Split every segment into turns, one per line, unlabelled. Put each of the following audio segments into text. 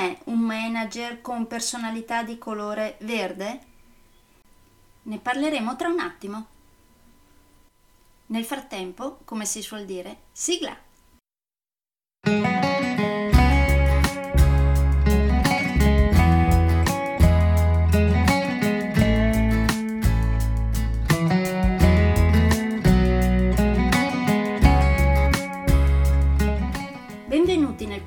Com'è un manager con personalità di colore verde? Ne parleremo tra un attimo. Nel frattempo, come si suol dire, sigla!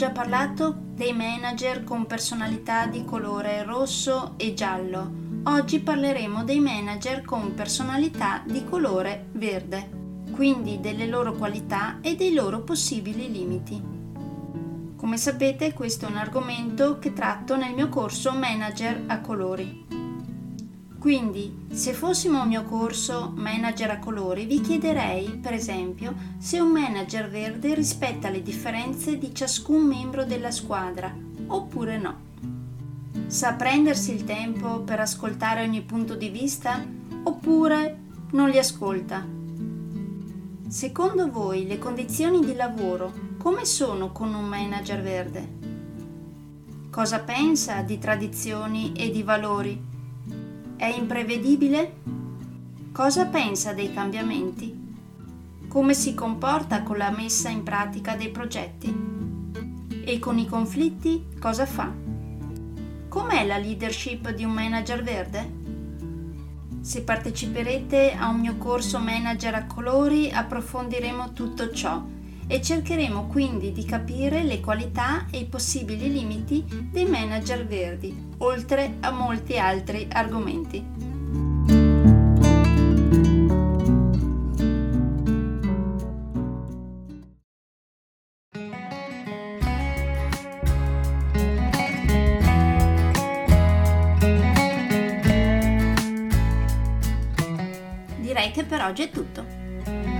Già parlato dei manager con personalità di colore rosso e giallo. Oggi parleremo dei manager con personalità di colore verde, quindi delle loro qualità e dei loro possibili limiti. Come sapete questo è un argomento che tratto nel mio corso Manager a colori. Quindi, se fossimo al mio corso Manager a colori, vi chiederei, per esempio, se un manager verde rispetta le differenze di ciascun membro della squadra, oppure no. Sa prendersi il tempo per ascoltare ogni punto di vista, oppure non li ascolta. Secondo voi le condizioni di lavoro come sono con un manager verde? Cosa pensa di tradizioni e di valori? È imprevedibile? Cosa pensa dei cambiamenti? Come si comporta con la messa in pratica dei progetti? E con i conflitti cosa fa? Com'è la leadership di un manager verde? Se parteciperete a un mio corso Manager a colori approfondiremo tutto ciò e cercheremo quindi di capire le qualità e i possibili limiti dei manager verdi, oltre a molti altri argomenti. Direi che per oggi è tutto.